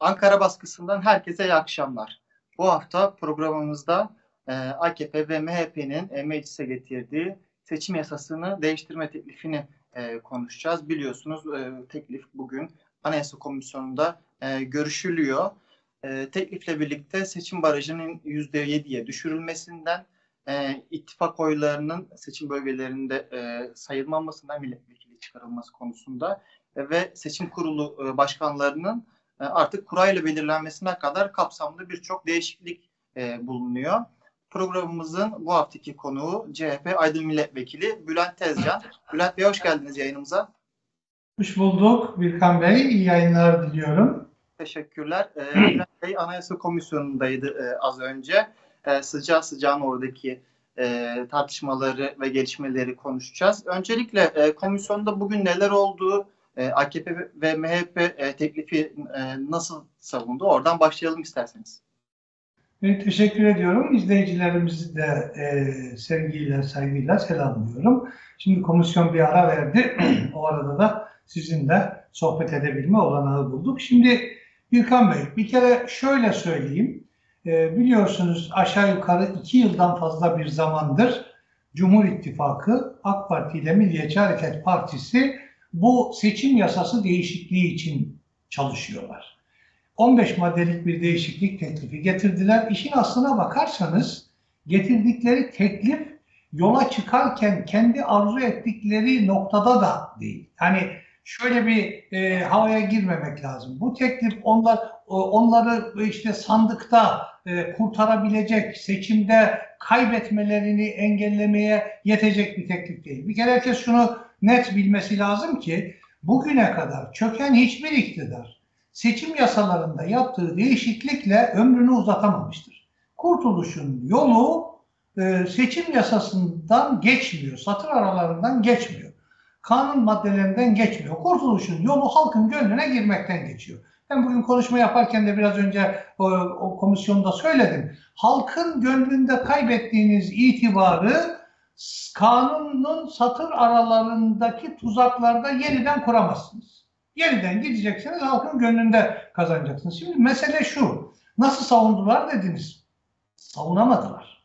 Ankara baskısından herkese iyi akşamlar. Bu hafta programımızda e, AKP ve MHP'nin e, meclise getirdiği seçim yasasını değiştirme teklifini e, konuşacağız. Biliyorsunuz e, teklif bugün Anayasa Komisyonu'nda e, görüşülüyor. E, teklifle birlikte seçim barajının %7'ye düşürülmesinden e, ittifak oylarının seçim bölgelerinde e, sayılmamasından milletvekili çıkarılması konusunda e, ve seçim kurulu e, başkanlarının artık kurayla belirlenmesine kadar kapsamlı birçok değişiklik e, bulunuyor. Programımızın bu haftaki konuğu CHP Aydın Milletvekili Bülent Tezcan. Bülent Bey hoş geldiniz yayınımıza. Hoş bulduk Birkan Bey. İyi yayınlar diliyorum. Teşekkürler. Ee, Bülent Bey Anayasa Komisyonu'ndaydı e, az önce. E, sıcağı sıcağın oradaki e, tartışmaları ve gelişmeleri konuşacağız. Öncelikle e, komisyonda bugün neler olduğu, e, AKP ve MHP e, teklifi e, nasıl savundu? Oradan başlayalım isterseniz. Evet, teşekkür ediyorum. İzleyicilerimizi de e, sevgiyle, saygıyla selamlıyorum. Şimdi komisyon bir ara verdi. o arada da sizinle sohbet edebilme olanağı bulduk. Şimdi Birkan Bey, bir kere şöyle söyleyeyim. E, biliyorsunuz aşağı yukarı iki yıldan fazla bir zamandır Cumhur İttifakı, AK Parti ile Milliyetçi Hareket Partisi bu seçim yasası değişikliği için çalışıyorlar. 15 maddelik bir değişiklik teklifi getirdiler. İşin aslına bakarsanız getirdikleri teklif yola çıkarken kendi arzu ettikleri noktada da değil. Yani şöyle bir e, havaya girmemek lazım. Bu teklif onlar onları işte sandıkta e, kurtarabilecek, seçimde kaybetmelerini engellemeye yetecek bir teklif değil. Bir kere herkes şunu net bilmesi lazım ki bugüne kadar çöken hiçbir iktidar seçim yasalarında yaptığı değişiklikle ömrünü uzatamamıştır. Kurtuluşun yolu e, seçim yasasından geçmiyor, satır aralarından geçmiyor. Kanun maddelerinden geçmiyor. Kurtuluşun yolu halkın gönlüne girmekten geçiyor. Ben bugün konuşma yaparken de biraz önce o, o komisyonda söyledim. Halkın gönlünde kaybettiğiniz itibarı kanunun satır aralarındaki tuzaklarda yeniden kuramazsınız. Yeniden gideceksiniz, halkın gönlünde kazanacaksınız. Şimdi mesele şu, nasıl savundular dediniz. Savunamadılar.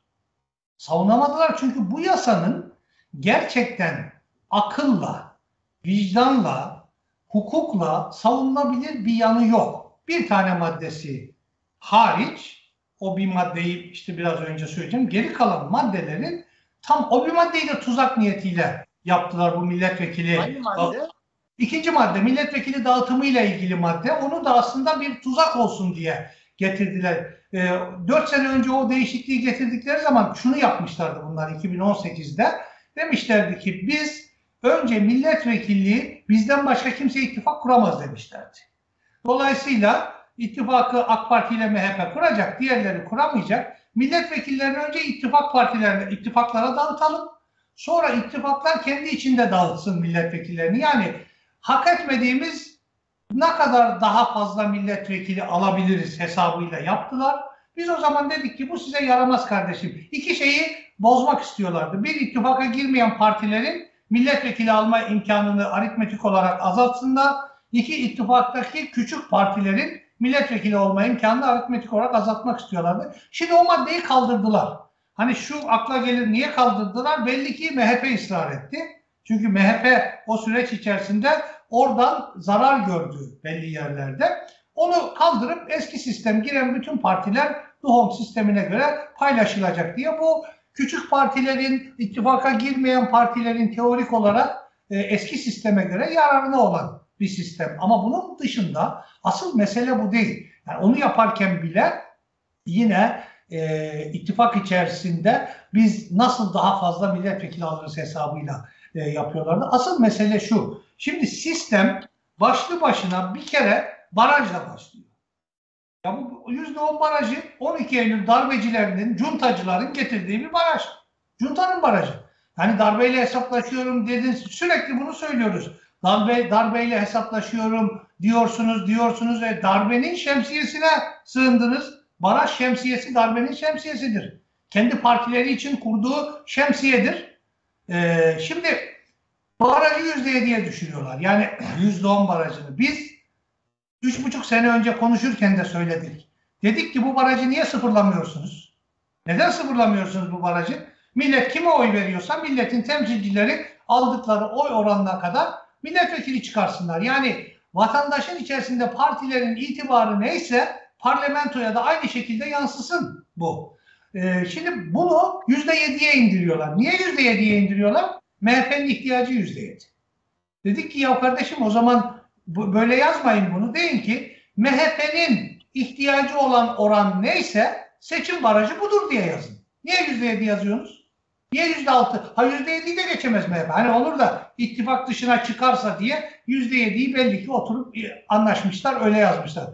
Savunamadılar çünkü bu yasanın gerçekten akılla, vicdanla, hukukla savunulabilir bir yanı yok. Bir tane maddesi hariç, o bir maddeyi işte biraz önce söyleyeceğim, geri kalan maddelerin tam o bir maddeyi de tuzak niyetiyle yaptılar bu milletvekili. Hangi madde? İkinci madde milletvekili dağıtımıyla ilgili madde. Onu da aslında bir tuzak olsun diye getirdiler. E, 4 sene önce o değişikliği getirdikleri zaman şunu yapmışlardı bunlar 2018'de. Demişlerdi ki biz önce milletvekilliği bizden başka kimse ittifak kuramaz demişlerdi. Dolayısıyla ittifakı AK Parti ile MHP kuracak, diğerleri kuramayacak. Milletvekillerini önce ittifak partilerine, ittifaklara dağıtalım. Sonra ittifaklar kendi içinde dağıtsın milletvekillerini. Yani hak etmediğimiz ne kadar daha fazla milletvekili alabiliriz hesabıyla yaptılar. Biz o zaman dedik ki bu size yaramaz kardeşim. İki şeyi bozmak istiyorlardı. Bir ittifaka girmeyen partilerin milletvekili alma imkanını aritmetik olarak azaltsınlar. İki ittifaktaki küçük partilerin milletvekili olma imkanını aritmetik olarak azaltmak istiyorlardı. Şimdi o maddeyi kaldırdılar. Hani şu akla gelir niye kaldırdılar? Belli ki MHP ısrar etti. Çünkü MHP o süreç içerisinde oradan zarar gördü belli yerlerde. Onu kaldırıp eski sistem giren bütün partiler Duhom sistemine göre paylaşılacak diye bu küçük partilerin, ittifaka girmeyen partilerin teorik olarak e, eski sisteme göre yararına olan bir sistem. Ama bunun dışında asıl mesele bu değil. Yani onu yaparken bile yine e, ittifak içerisinde biz nasıl daha fazla milletvekili alırız hesabıyla e, yapıyorlardı. Asıl mesele şu. Şimdi sistem başlı başına bir kere barajla başlıyor. Ya bu %10 barajı 12 Eylül darbecilerinin, cuntacıların getirdiği bir baraj. Cuntanın barajı. Yani darbeyle hesaplaşıyorum dediniz. Sürekli bunu söylüyoruz. Darbe, darbeyle hesaplaşıyorum diyorsunuz, diyorsunuz ve darbenin şemsiyesine sığındınız. Baraj şemsiyesi darbenin şemsiyesidir. Kendi partileri için kurduğu şemsiyedir. Ee, şimdi barajı %7'ye düşürüyorlar. Yani %10 barajını. Biz üç buçuk sene önce konuşurken de söyledik. Dedik ki bu barajı niye sıfırlamıyorsunuz? Neden sıfırlamıyorsunuz bu barajı? Millet kime oy veriyorsa milletin temsilcileri aldıkları oy oranına kadar milletvekili çıkarsınlar. Yani vatandaşın içerisinde partilerin itibarı neyse parlamentoya da aynı şekilde yansısın bu. Ee, şimdi bunu yüzde yediye indiriyorlar. Niye yüzde yediye indiriyorlar? MHP'nin ihtiyacı yüzde yedi. Dedik ki ya kardeşim o zaman böyle yazmayın bunu. Deyin ki MHP'nin ihtiyacı olan oran neyse seçim barajı budur diye yazın. Niye yüzde yedi yazıyorsunuz? Niye yüzde altı? Ha yüzde yediyi de geçemez MHP. Hani olur da ittifak dışına çıkarsa diye yüzde yediyi belli ki oturup anlaşmışlar öyle yazmışlar.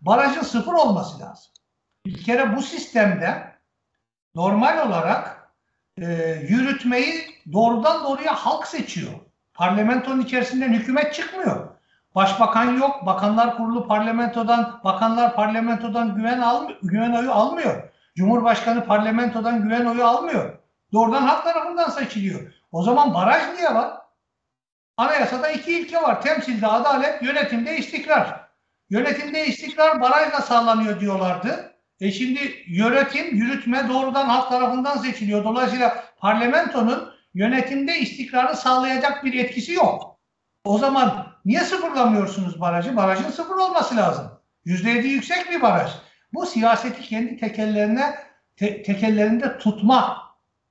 Barajın sıfır olması lazım. Bir kere bu sistemde normal olarak e, yürütmeyi doğrudan doğruya halk seçiyor. Parlamentonun içerisinden hükümet çıkmıyor. Başbakan yok, bakanlar kurulu parlamentodan, bakanlar parlamentodan güven almıyor, güven oyu almıyor. Cumhurbaşkanı parlamentodan güven oyu almıyor. Doğrudan halk tarafından seçiliyor. O zaman baraj niye var? Anayasada iki ilke var. Temsilde adalet, yönetimde istikrar. Yönetimde istikrar barajla sağlanıyor diyorlardı. E şimdi yönetim, yürütme doğrudan halk tarafından seçiliyor. Dolayısıyla parlamentonun yönetimde istikrarı sağlayacak bir etkisi yok. O zaman niye sıfırlamıyorsunuz barajı? Barajın sıfır olması lazım. %7 yüksek bir baraj. Bu siyaseti kendi tekellerine te, tekellerinde tutma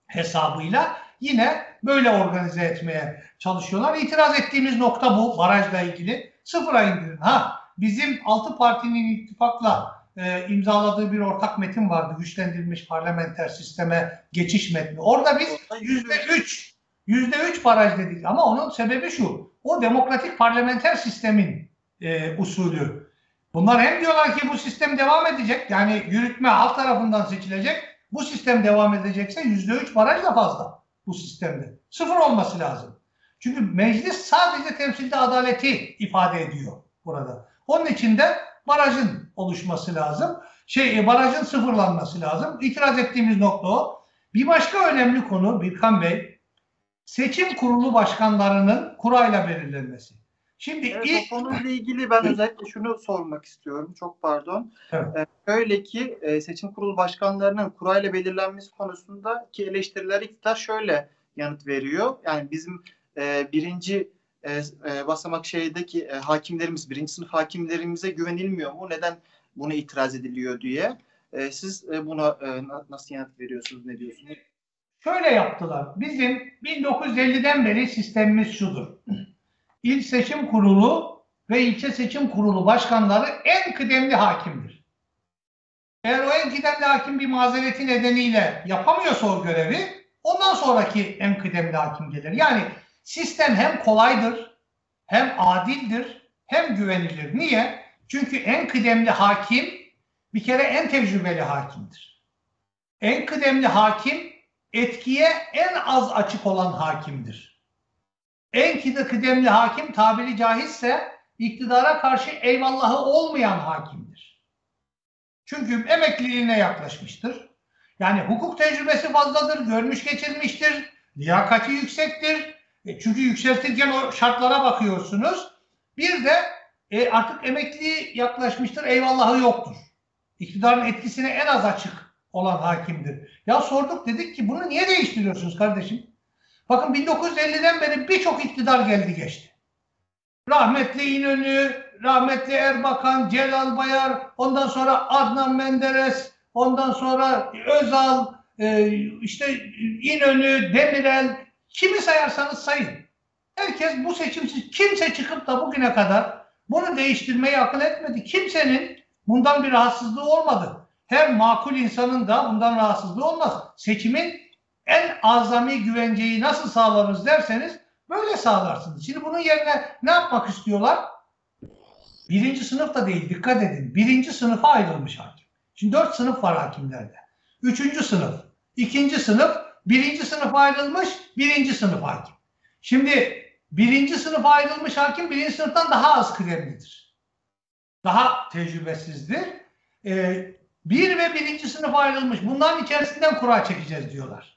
hesabıyla yine böyle organize etmeye çalışıyorlar. İtiraz ettiğimiz nokta bu barajla ilgili. Sıfıra indirin. Ha bizim altı partinin ittifakla e, imzaladığı bir ortak metin vardı. Güçlendirilmiş parlamenter sisteme geçiş metni. Orada biz yüzde üç yüzde üç baraj dedik ama onun sebebi şu. O demokratik parlamenter sistemin e, usulü. Bunlar hem diyorlar ki bu sistem devam edecek. Yani yürütme halk tarafından seçilecek. Bu sistem devam edecekse yüzde üç baraj da fazla bu sistemde. Sıfır olması lazım. Çünkü meclis sadece temsilde adaleti ifade ediyor burada. Onun için de barajın oluşması lazım. Şey e, barajın sıfırlanması lazım. İtiraz ettiğimiz nokta o. Bir başka önemli konu Birkan Bey seçim kurulu başkanlarının kurayla belirlenmesi. Şimdi evet, ilk... konuyla ilgili ben özellikle şunu sormak istiyorum. Çok pardon. Evet. Ee, öyle ki e, seçim kurulu başkanlarının kurayla belirlenmesi konusunda ki eleştiriler iktidar şöyle yanıt veriyor. Yani bizim e, birinci e, e, basamak şeydeki e, hakimlerimiz, birinci sınıf hakimlerimize güvenilmiyor mu? Neden buna itiraz ediliyor diye. E, siz e, buna e, nasıl yanıt veriyorsunuz, ne diyorsunuz? Şöyle yaptılar. Bizim 1950'den beri sistemimiz şudur. İl Seçim Kurulu ve ilçe seçim kurulu başkanları en kıdemli hakimdir. Eğer o en kıdemli hakim bir mazereti nedeniyle yapamıyorsa o görevi ondan sonraki en kıdemli hakim gelir. Yani sistem hem kolaydır, hem adildir, hem güvenilir. Niye? Çünkü en kıdemli hakim bir kere en tecrübeli hakimdir. En kıdemli hakim etkiye en az açık olan hakimdir. En kıdemli hakim tabiri caizse iktidara karşı eyvallahı olmayan hakimdir. Çünkü emekliliğine yaklaşmıştır. Yani hukuk tecrübesi fazladır, görmüş geçirmiştir, liyakati yüksektir. E çünkü yükseltirken o şartlara bakıyorsunuz. Bir de e, artık emekli yaklaşmıştır, eyvallahı yoktur. İktidarın etkisine en az açık olan hakimdir. Ya sorduk dedik ki bunu niye değiştiriyorsunuz kardeşim? Bakın 1950'den beri birçok iktidar geldi geçti. Rahmetli İnönü, rahmetli Erbakan, Celal Bayar, ondan sonra Adnan Menderes, ondan sonra Özal, e, işte İnönü, Demirel, kimi sayarsanız sayın. Herkes bu seçimsiz, kimse çıkıp da bugüne kadar bunu değiştirmeyi akıl etmedi. Kimsenin bundan bir rahatsızlığı olmadı. Her makul insanın da bundan rahatsızlığı olmaz. Seçimin en azami güvenceyi nasıl sağlarız derseniz böyle sağlarsınız. Şimdi bunun yerine ne yapmak istiyorlar? Birinci sınıf da değil dikkat edin. Birinci sınıfa ayrılmış hakim. Şimdi dört sınıf var hakimlerde. Üçüncü sınıf, ikinci sınıf, birinci sınıfa ayrılmış, birinci sınıf hakim. Şimdi birinci sınıfa ayrılmış hakim birinci sınıftan daha az kıdemlidir. Daha tecrübesizdir. Ee, bir ve birinci sınıfa ayrılmış. Bunların içerisinden kura çekeceğiz diyorlar.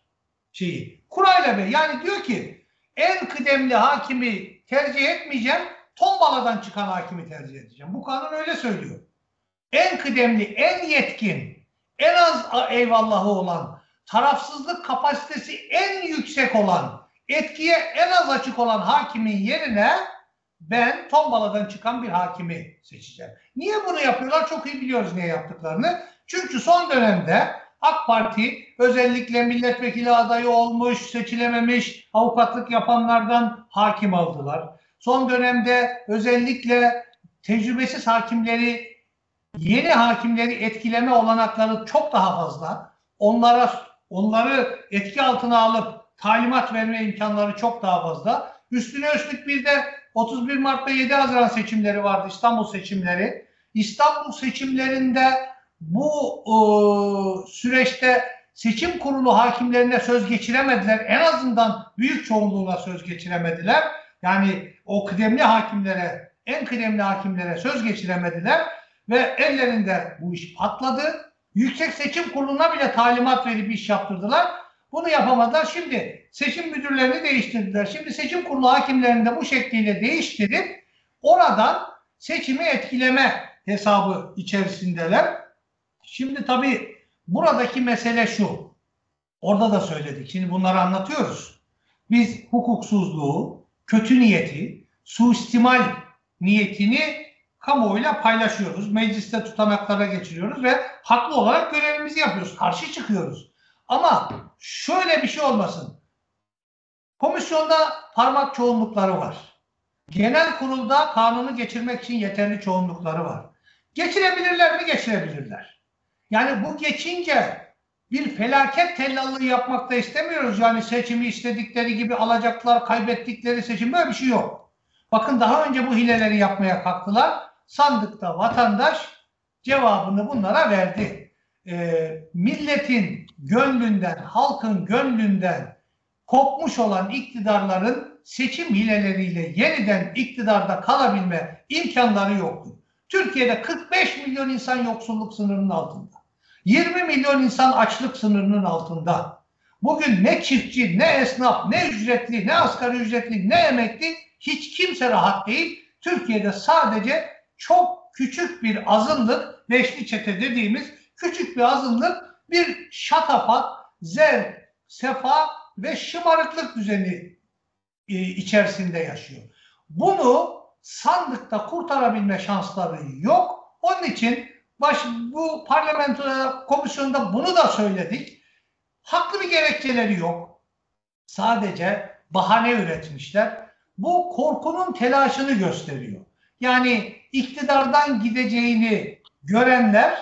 Şeyi. Kurayla be. Yani diyor ki en kıdemli hakimi tercih etmeyeceğim. Tombaladan çıkan hakimi tercih edeceğim. Bu kanun öyle söylüyor. En kıdemli, en yetkin, en az eyvallahı olan, tarafsızlık kapasitesi en yüksek olan, etkiye en az açık olan hakimin yerine ben tombaladan çıkan bir hakimi seçeceğim. Niye bunu yapıyorlar? Çok iyi biliyoruz niye yaptıklarını. Çünkü son dönemde AK Parti özellikle milletvekili adayı olmuş, seçilememiş avukatlık yapanlardan hakim aldılar. Son dönemde özellikle tecrübesiz hakimleri, yeni hakimleri etkileme olanakları çok daha fazla. Onlara onları etki altına alıp talimat verme imkanları çok daha fazla. Üstüne üstlük bir de 31 Mart ve 7 Haziran seçimleri vardı İstanbul seçimleri. İstanbul seçimlerinde bu e, süreçte seçim kurulu hakimlerine söz geçiremediler. En azından büyük çoğunluğuna söz geçiremediler. Yani o kıdemli hakimlere, en kıdemli hakimlere söz geçiremediler ve ellerinde bu iş patladı. Yüksek Seçim Kurulu'na bile talimat verip iş yaptırdılar. Bunu yapamadılar. Şimdi seçim müdürlerini değiştirdiler. Şimdi seçim kurulu hakimlerini de bu şekliyle değiştirip oradan seçimi etkileme hesabı içerisindeler. Şimdi tabii buradaki mesele şu. Orada da söyledik. Şimdi bunları anlatıyoruz. Biz hukuksuzluğu, kötü niyeti, suistimal niyetini kamuoyuyla paylaşıyoruz. Mecliste tutanaklara geçiriyoruz ve haklı olarak görevimizi yapıyoruz. Karşı çıkıyoruz. Ama şöyle bir şey olmasın. Komisyonda parmak çoğunlukları var. Genel kurulda kanunu geçirmek için yeterli çoğunlukları var. Geçirebilirler mi? Geçirebilirler. Yani bu geçince bir felaket tellallığı yapmak da istemiyoruz. Yani seçimi istedikleri gibi alacaklar, kaybettikleri seçim böyle bir şey yok. Bakın daha önce bu hileleri yapmaya kalktılar. Sandıkta vatandaş cevabını bunlara verdi. Ee, milletin gönlünden, halkın gönlünden kopmuş olan iktidarların seçim hileleriyle yeniden iktidarda kalabilme imkanları yoktu. Türkiye'de 45 milyon insan yoksulluk sınırının altında. 20 milyon insan açlık sınırının altında. Bugün ne çiftçi, ne esnaf, ne ücretli, ne asgari ücretli, ne emekli hiç kimse rahat değil. Türkiye'de sadece çok küçük bir azınlık, beşli çete dediğimiz küçük bir azınlık bir şatafat, zevk, sefa ve şımarıklık düzeni e, içerisinde yaşıyor. Bunu sandıkta kurtarabilme şansları yok. Onun için baş, bu parlamento komisyonunda bunu da söyledik. Haklı bir gerekçeleri yok. Sadece bahane üretmişler. Bu korkunun telaşını gösteriyor. Yani iktidardan gideceğini görenler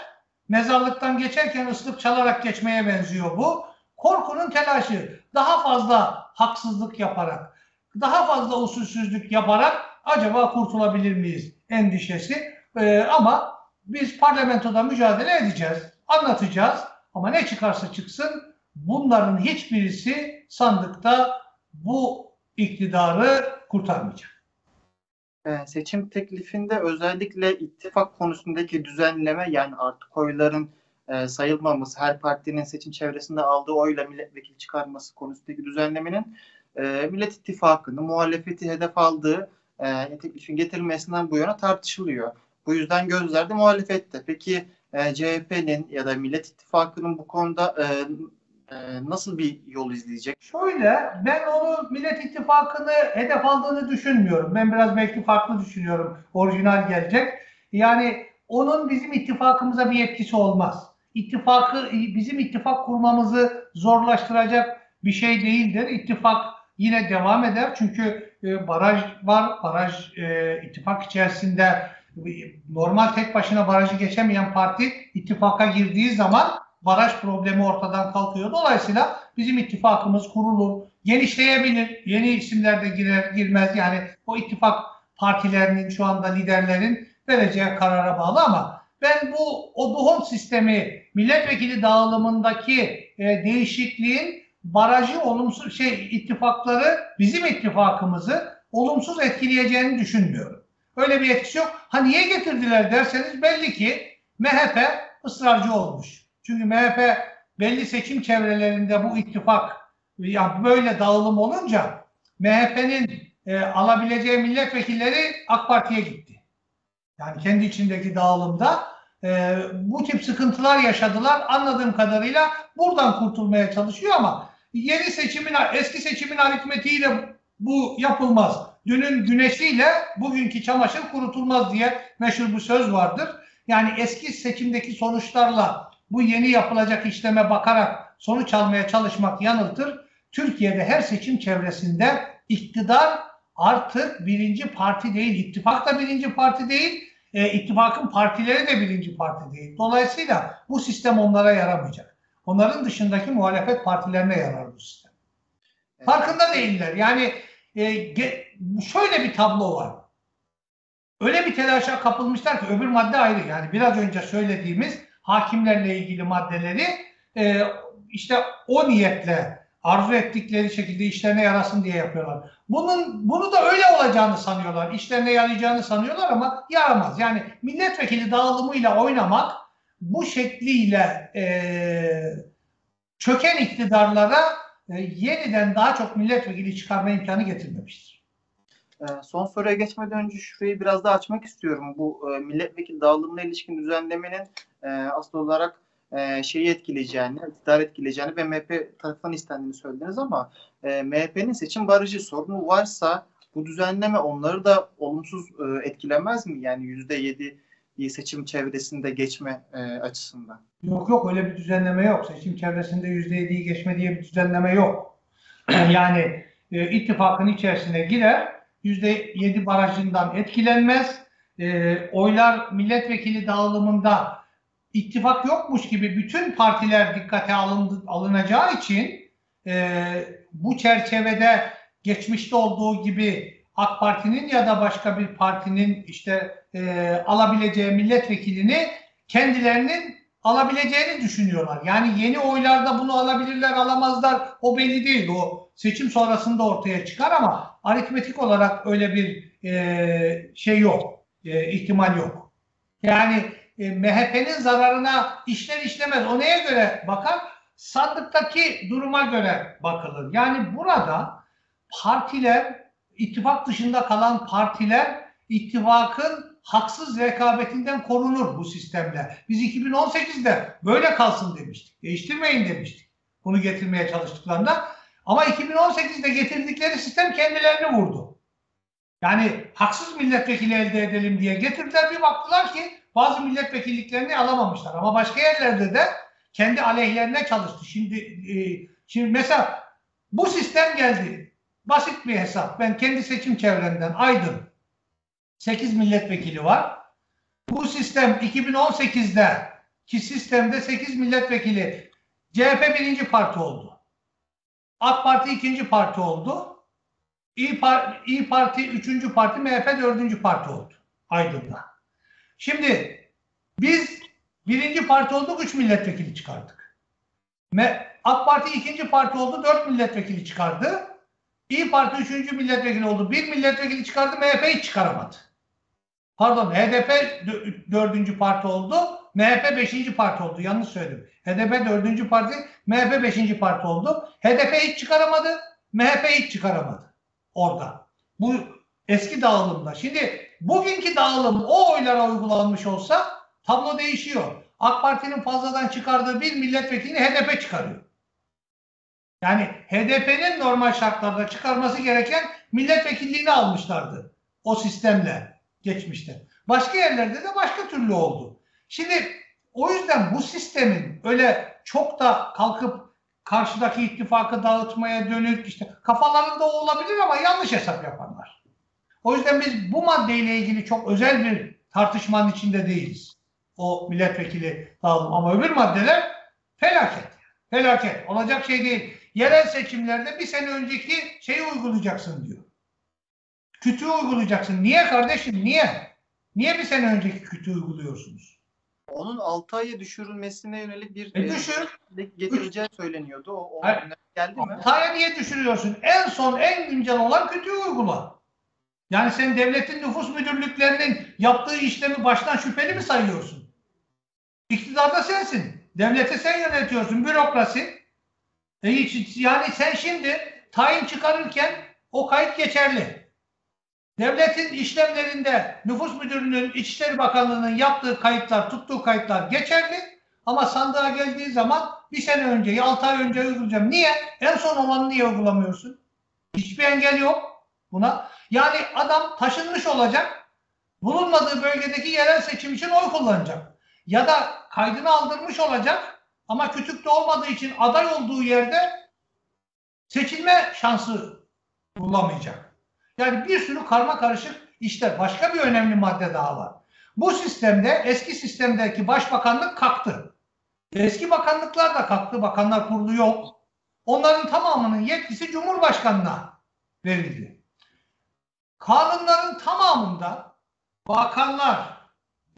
mezarlıktan geçerken ıslık çalarak geçmeye benziyor bu. Korkunun telaşı daha fazla haksızlık yaparak, daha fazla usulsüzlük yaparak acaba kurtulabilir miyiz endişesi. Ee, ama biz parlamentoda mücadele edeceğiz, anlatacağız ama ne çıkarsa çıksın bunların hiçbirisi sandıkta bu iktidarı kurtarmayacak. Ee, seçim teklifinde özellikle ittifak konusundaki düzenleme yani artık oyların e, sayılmaması, her partinin seçim çevresinde aldığı oyla milletvekili çıkarması konusundaki düzenlemenin e, Millet İttifakı'nın muhalefeti hedef aldığı e, teklifin getirilmesinden bu yana tartışılıyor. Bu yüzden gözlerde muhalefette. Peki e, CHP'nin ya da Millet İttifakı'nın bu konuda e, e, nasıl bir yol izleyecek? Şöyle, ben onu Millet İttifakı'nı hedef aldığını düşünmüyorum. Ben biraz belki farklı düşünüyorum. Orijinal gelecek. Yani onun bizim ittifakımıza bir etkisi olmaz. İttifakı, bizim ittifak kurmamızı zorlaştıracak bir şey değildir. İttifak yine devam eder. Çünkü e, baraj var. Baraj e, ittifak içerisinde normal tek başına barajı geçemeyen parti ittifaka girdiği zaman baraj problemi ortadan kalkıyor. Dolayısıyla bizim ittifakımız kurulur, genişleyebilir. Yeni isimler de girer, girmez. Yani o ittifak partilerinin şu anda liderlerin vereceği karara bağlı ama ben bu Oduhon sistemi milletvekili dağılımındaki e, değişikliğin barajı olumsuz şey ittifakları bizim ittifakımızı olumsuz etkileyeceğini düşünmüyorum. Öyle bir etkisi yok. Ha niye getirdiler derseniz belli ki MHP ısrarcı olmuş. Çünkü MHP belli seçim çevrelerinde bu ittifak ya böyle dağılım olunca MHP'nin e, alabileceği milletvekilleri AK Parti'ye gitti. Yani kendi içindeki dağılımda e, bu tip sıkıntılar yaşadılar. Anladığım kadarıyla buradan kurtulmaya çalışıyor ama yeni seçimin, eski seçimin aritmetiğiyle bu yapılmaz. Dünün güneşiyle bugünkü çamaşır kurutulmaz diye meşhur bir söz vardır. Yani eski seçimdeki sonuçlarla bu yeni yapılacak işleme bakarak sonuç almaya çalışmak yanıltır. Türkiye'de her seçim çevresinde iktidar artık birinci parti değil, ittifak da birinci parti değil, e, ittifakın partileri de birinci parti değil. Dolayısıyla bu sistem onlara yaramayacak. Onların dışındaki muhalefet partilerine yarar bu sistem. Farkında değiller. Yani e, ge, şöyle bir tablo var. Öyle bir telaşa kapılmışlar ki öbür madde ayrı. Yani biraz önce söylediğimiz hakimlerle ilgili maddeleri e, işte o niyetle arzu ettikleri şekilde işlerine yarasın diye yapıyorlar. Bunun bunu da öyle olacağını sanıyorlar. İşlerine yarayacağını sanıyorlar ama yaramaz. Yani milletvekili dağılımıyla oynamak bu şekliyle e, çöken iktidarlara e, yeniden daha çok milletvekili çıkarma imkanı getirmemiştir. E, son soruya geçmeden önce şurayı biraz daha açmak istiyorum. Bu e, milletvekili dağılımına ilişkin düzenlemenin e, asıl olarak şeyi etkileyeceğini, iktidar etkileyeceğini ve MHP tarafından istendiğini söylediniz ama MHP'nin seçim barajı sorunu varsa bu düzenleme onları da olumsuz etkilemez mi? Yani yüzde yedi seçim çevresinde geçme e, açısından. Yok yok öyle bir düzenleme yok. Seçim çevresinde yüzde yediyi geçme diye bir düzenleme yok. yani e, ittifakın içerisine girer, yüzde yedi barajından etkilenmez. E, oylar milletvekili dağılımında ittifak yokmuş gibi bütün partiler dikkate alındı, alınacağı için e, bu çerçevede geçmişte olduğu gibi AK Parti'nin ya da başka bir partinin işte e, alabileceği milletvekilini kendilerinin alabileceğini düşünüyorlar. Yani yeni oylarda bunu alabilirler alamazlar o belli değil. O seçim sonrasında ortaya çıkar ama aritmetik olarak öyle bir e, şey yok. E, ihtimal yok. Yani e, MHP'nin zararına işler işlemez. O neye göre bakar? Sandıktaki duruma göre bakılır. Yani burada partiler, ittifak dışında kalan partiler ittifakın haksız rekabetinden korunur bu sistemle. Biz 2018'de böyle kalsın demiştik. Değiştirmeyin demiştik. Bunu getirmeye çalıştıklarında. Ama 2018'de getirdikleri sistem kendilerini vurdu. Yani haksız milletvekili elde edelim diye getirdiler bir baktılar ki bazı milletvekilliklerini alamamışlar. Ama başka yerlerde de kendi aleyhlerine çalıştı. Şimdi e, şimdi mesela bu sistem geldi. Basit bir hesap. Ben kendi seçim çevremden Aydın 8 milletvekili var. Bu sistem 2018'de ki sistemde 8 milletvekili CHP birinci parti oldu. AK Parti ikinci parti oldu. İyi, Par İyi Parti üçüncü parti, MHP dördüncü parti oldu Aydın'da. Şimdi biz birinci parti olduk, üç milletvekili çıkardık. AK Parti ikinci parti oldu, dört milletvekili çıkardı. İyi Parti üçüncü milletvekili oldu, bir milletvekili çıkardı, MHP hiç çıkaramadı. Pardon, HDP dördüncü parti oldu, MHP beşinci parti oldu. Yanlış söyledim. HDP dördüncü parti, MHP beşinci parti oldu. HDP hiç çıkaramadı, MHP hiç çıkaramadı. Orada. Bu eski dağılımda. Şimdi bugünkü dağılım o oylara uygulanmış olsa tablo değişiyor. AK Parti'nin fazladan çıkardığı bir milletvekilini HDP çıkarıyor. Yani HDP'nin normal şartlarda çıkarması gereken milletvekilliğini almışlardı. O sistemle geçmişte. Başka yerlerde de başka türlü oldu. Şimdi o yüzden bu sistemin öyle çok da kalkıp karşıdaki ittifakı dağıtmaya dönük işte kafalarında olabilir ama yanlış hesap yaparlar. O yüzden biz bu maddeyle ilgili çok özel bir tartışmanın içinde değiliz. O milletvekili dağılım ama öbür maddeler felaket. Felaket. Olacak şey değil. Yerel seçimlerde bir sene önceki şeyi uygulayacaksın diyor. Kütüğü uygulayacaksın. Niye kardeşim? Niye? Niye bir sene önceki kütüğü uyguluyorsunuz? Onun 6 aya düşürülmesine yönelik bir e, düşür. getireceği söyleniyordu. O, o geldi mi? 6 aya niye düşürüyorsun? En son en güncel olan kütüğü uygula. Yani sen devletin nüfus müdürlüklerinin yaptığı işlemi baştan şüpheli mi sayıyorsun? İktidarda sensin. Devleti sen yönetiyorsun. Bürokrasi. Hiç, yani sen şimdi tayin çıkarırken o kayıt geçerli. devletin işlemlerinde nüfus müdürlüğünün, İçişleri Bakanlığı'nın yaptığı kayıtlar, tuttuğu kayıtlar geçerli. Ama sandığa geldiği zaman bir sene önce, 6 ay önce uygulayacağım. Niye? En son olanı niye uygulamıyorsun? Hiçbir engel yok buna. Yani adam taşınmış olacak. Bulunmadığı bölgedeki yerel seçim için oy kullanacak. Ya da kaydını aldırmış olacak ama kütükte olmadığı için aday olduğu yerde seçilme şansı bulamayacak. Yani bir sürü karma karışık işler. Başka bir önemli madde daha var. Bu sistemde eski sistemdeki başbakanlık kalktı. Eski bakanlıklar da kalktı. Bakanlar kurulu yok. Onların tamamının yetkisi Cumhurbaşkanı'na verildi. Kanunların tamamında bakanlar,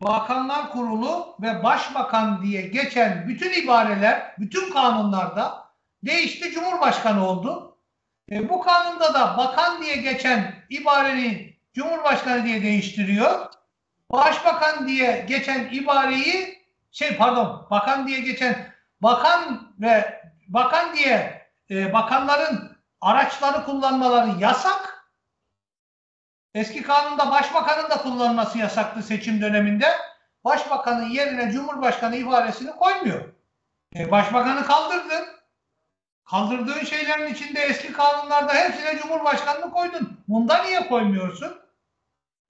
bakanlar kurulu ve başbakan diye geçen bütün ibareler, bütün kanunlarda değişti, Cumhurbaşkanı oldu. E, bu kanunda da bakan diye geçen ibareyi Cumhurbaşkanı diye değiştiriyor. Başbakan diye geçen ibareyi şey pardon bakan diye geçen bakan ve bakan diye e, bakanların araçları kullanmaları yasak. Eski kanunda başbakanın da kullanması yasaktı seçim döneminde. Başbakanın yerine Cumhurbaşkanı ibaresini koymuyor. E, başbakanı kaldırdın. Kaldırdığın şeylerin içinde eski kanunlarda hepsine Cumhurbaşkanını koydun. Bunda niye koymuyorsun?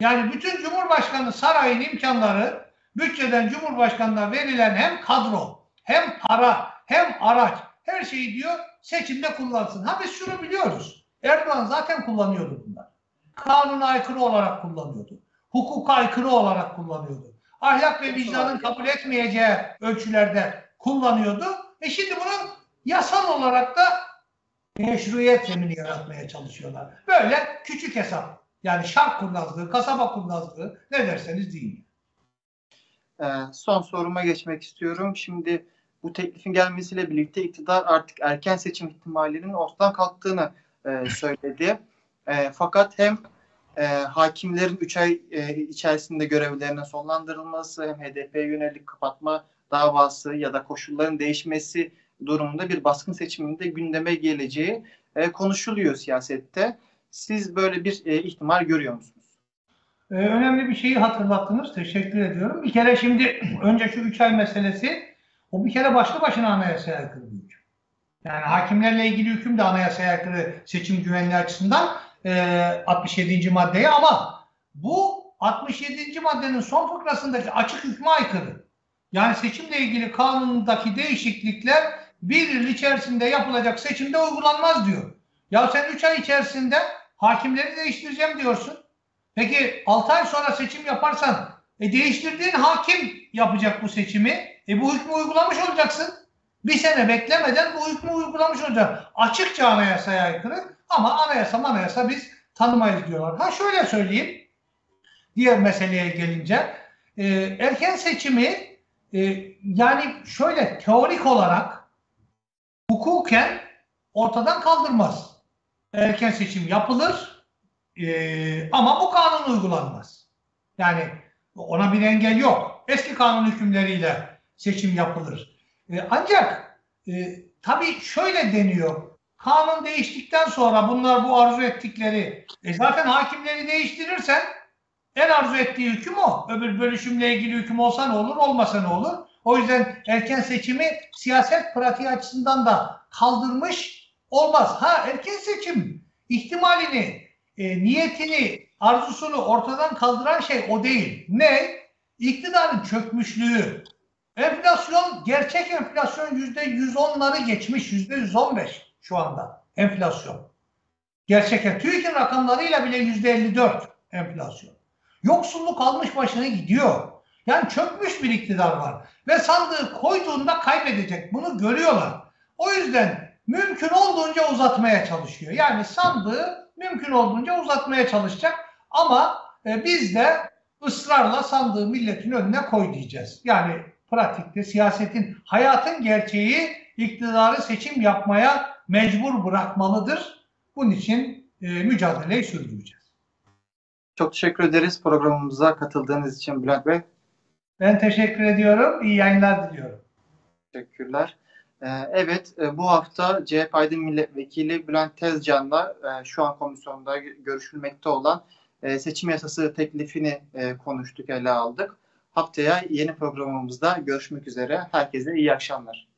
Yani bütün Cumhurbaşkanı sarayın imkanları bütçeden Cumhurbaşkanına verilen hem kadro, hem para, hem araç, her şeyi diyor seçimde kullansın. Ha biz şunu biliyoruz. Erdoğan zaten kullanıyordu. Kanuna aykırı olarak kullanıyordu. Hukuka aykırı olarak kullanıyordu. Ahlak ve vicdanın kabul etmeyeceği ölçülerde kullanıyordu. E şimdi bunu yasal olarak da meşruiyet zemini yaratmaya çalışıyorlar. Böyle küçük hesap. Yani şark kurnazlığı, kasaba kurnazlığı ne derseniz deyin. Ee, son soruma geçmek istiyorum. Şimdi bu teklifin gelmesiyle birlikte iktidar artık erken seçim ihtimalinin ortadan kalktığını e, söyledi. E, fakat hem e, hakimlerin 3 ay e, içerisinde görevlerinin sonlandırılması hem HDP'ye yönelik kapatma davası ya da koşulların değişmesi durumunda bir baskın seçiminde gündeme geleceği e, konuşuluyor siyasette. Siz böyle bir e, ihtimal görüyor musunuz? Ee, önemli bir şeyi hatırlattınız. Teşekkür ediyorum. Bir kere şimdi önce şu 3 ay meselesi o bir kere başlı başına anayasaya aykırı. Yani hakimlerle ilgili hüküm de anayasaya aykırı seçim güvenliği açısından e, 67. maddeye ama bu 67. maddenin son fıkrasındaki açık hükme aykırı. Yani seçimle ilgili kanundaki değişiklikler bir yıl içerisinde yapılacak seçimde uygulanmaz diyor. Ya sen 3 ay içerisinde hakimleri değiştireceğim diyorsun. Peki 6 ay sonra seçim yaparsan e, değiştirdiğin hakim yapacak bu seçimi. E bu hükmü uygulamış olacaksın. Bir sene beklemeden bu hükmü uygulamış olacak. Açıkça anayasaya aykırı ama anayasa anayasa biz tanımayız diyorlar. Ha şöyle söyleyeyim. Diğer meseleye gelince e, erken seçimi e, yani şöyle teorik olarak hukuken ortadan kaldırmaz. Erken seçim yapılır e, ama bu kanun uygulanmaz. Yani ona bir engel yok. Eski kanun hükümleriyle seçim yapılır. E, ancak e, tabii şöyle deniyor. Kanun değiştikten sonra bunlar bu arzu ettikleri e, zaten hakimleri değiştirirsen en arzu ettiği hüküm o. Öbür bölüşümle ilgili hüküm olsa ne olur, olmasa ne olur? O yüzden erken seçimi siyaset pratiği açısından da kaldırmış olmaz. Ha erken seçim ihtimalini, e, niyetini, arzusunu ortadan kaldıran şey o değil. Ne? İktidarın çökmüşlüğü. Enflasyon, gerçek enflasyon yüzde 110'ları geçmiş, yüzde 115 şu anda enflasyon. Gerçek, TÜİK'in rakamlarıyla bile yüzde 54 enflasyon. Yoksulluk almış başını gidiyor. Yani çökmüş bir iktidar var. Ve sandığı koyduğunda kaybedecek. Bunu görüyorlar. O yüzden mümkün olduğunca uzatmaya çalışıyor. Yani sandığı mümkün olduğunca uzatmaya çalışacak. Ama e, biz de ısrarla sandığı milletin önüne koy diyeceğiz. Yani pratikte siyasetin, hayatın gerçeği iktidarı seçim yapmaya mecbur bırakmalıdır. Bunun için e, mücadeleyi sürdüreceğiz. Çok teşekkür ederiz programımıza katıldığınız için Bülent Bey. Ben teşekkür ediyorum. İyi yayınlar diliyorum. Teşekkürler. Ee, evet, e, bu hafta CHP Aydın Milletvekili Bülent Tezcan'la e, şu an komisyonda görüşülmekte olan e, seçim yasası teklifini e, konuştuk, ele aldık. Haftaya yeni programımızda görüşmek üzere. Herkese iyi akşamlar.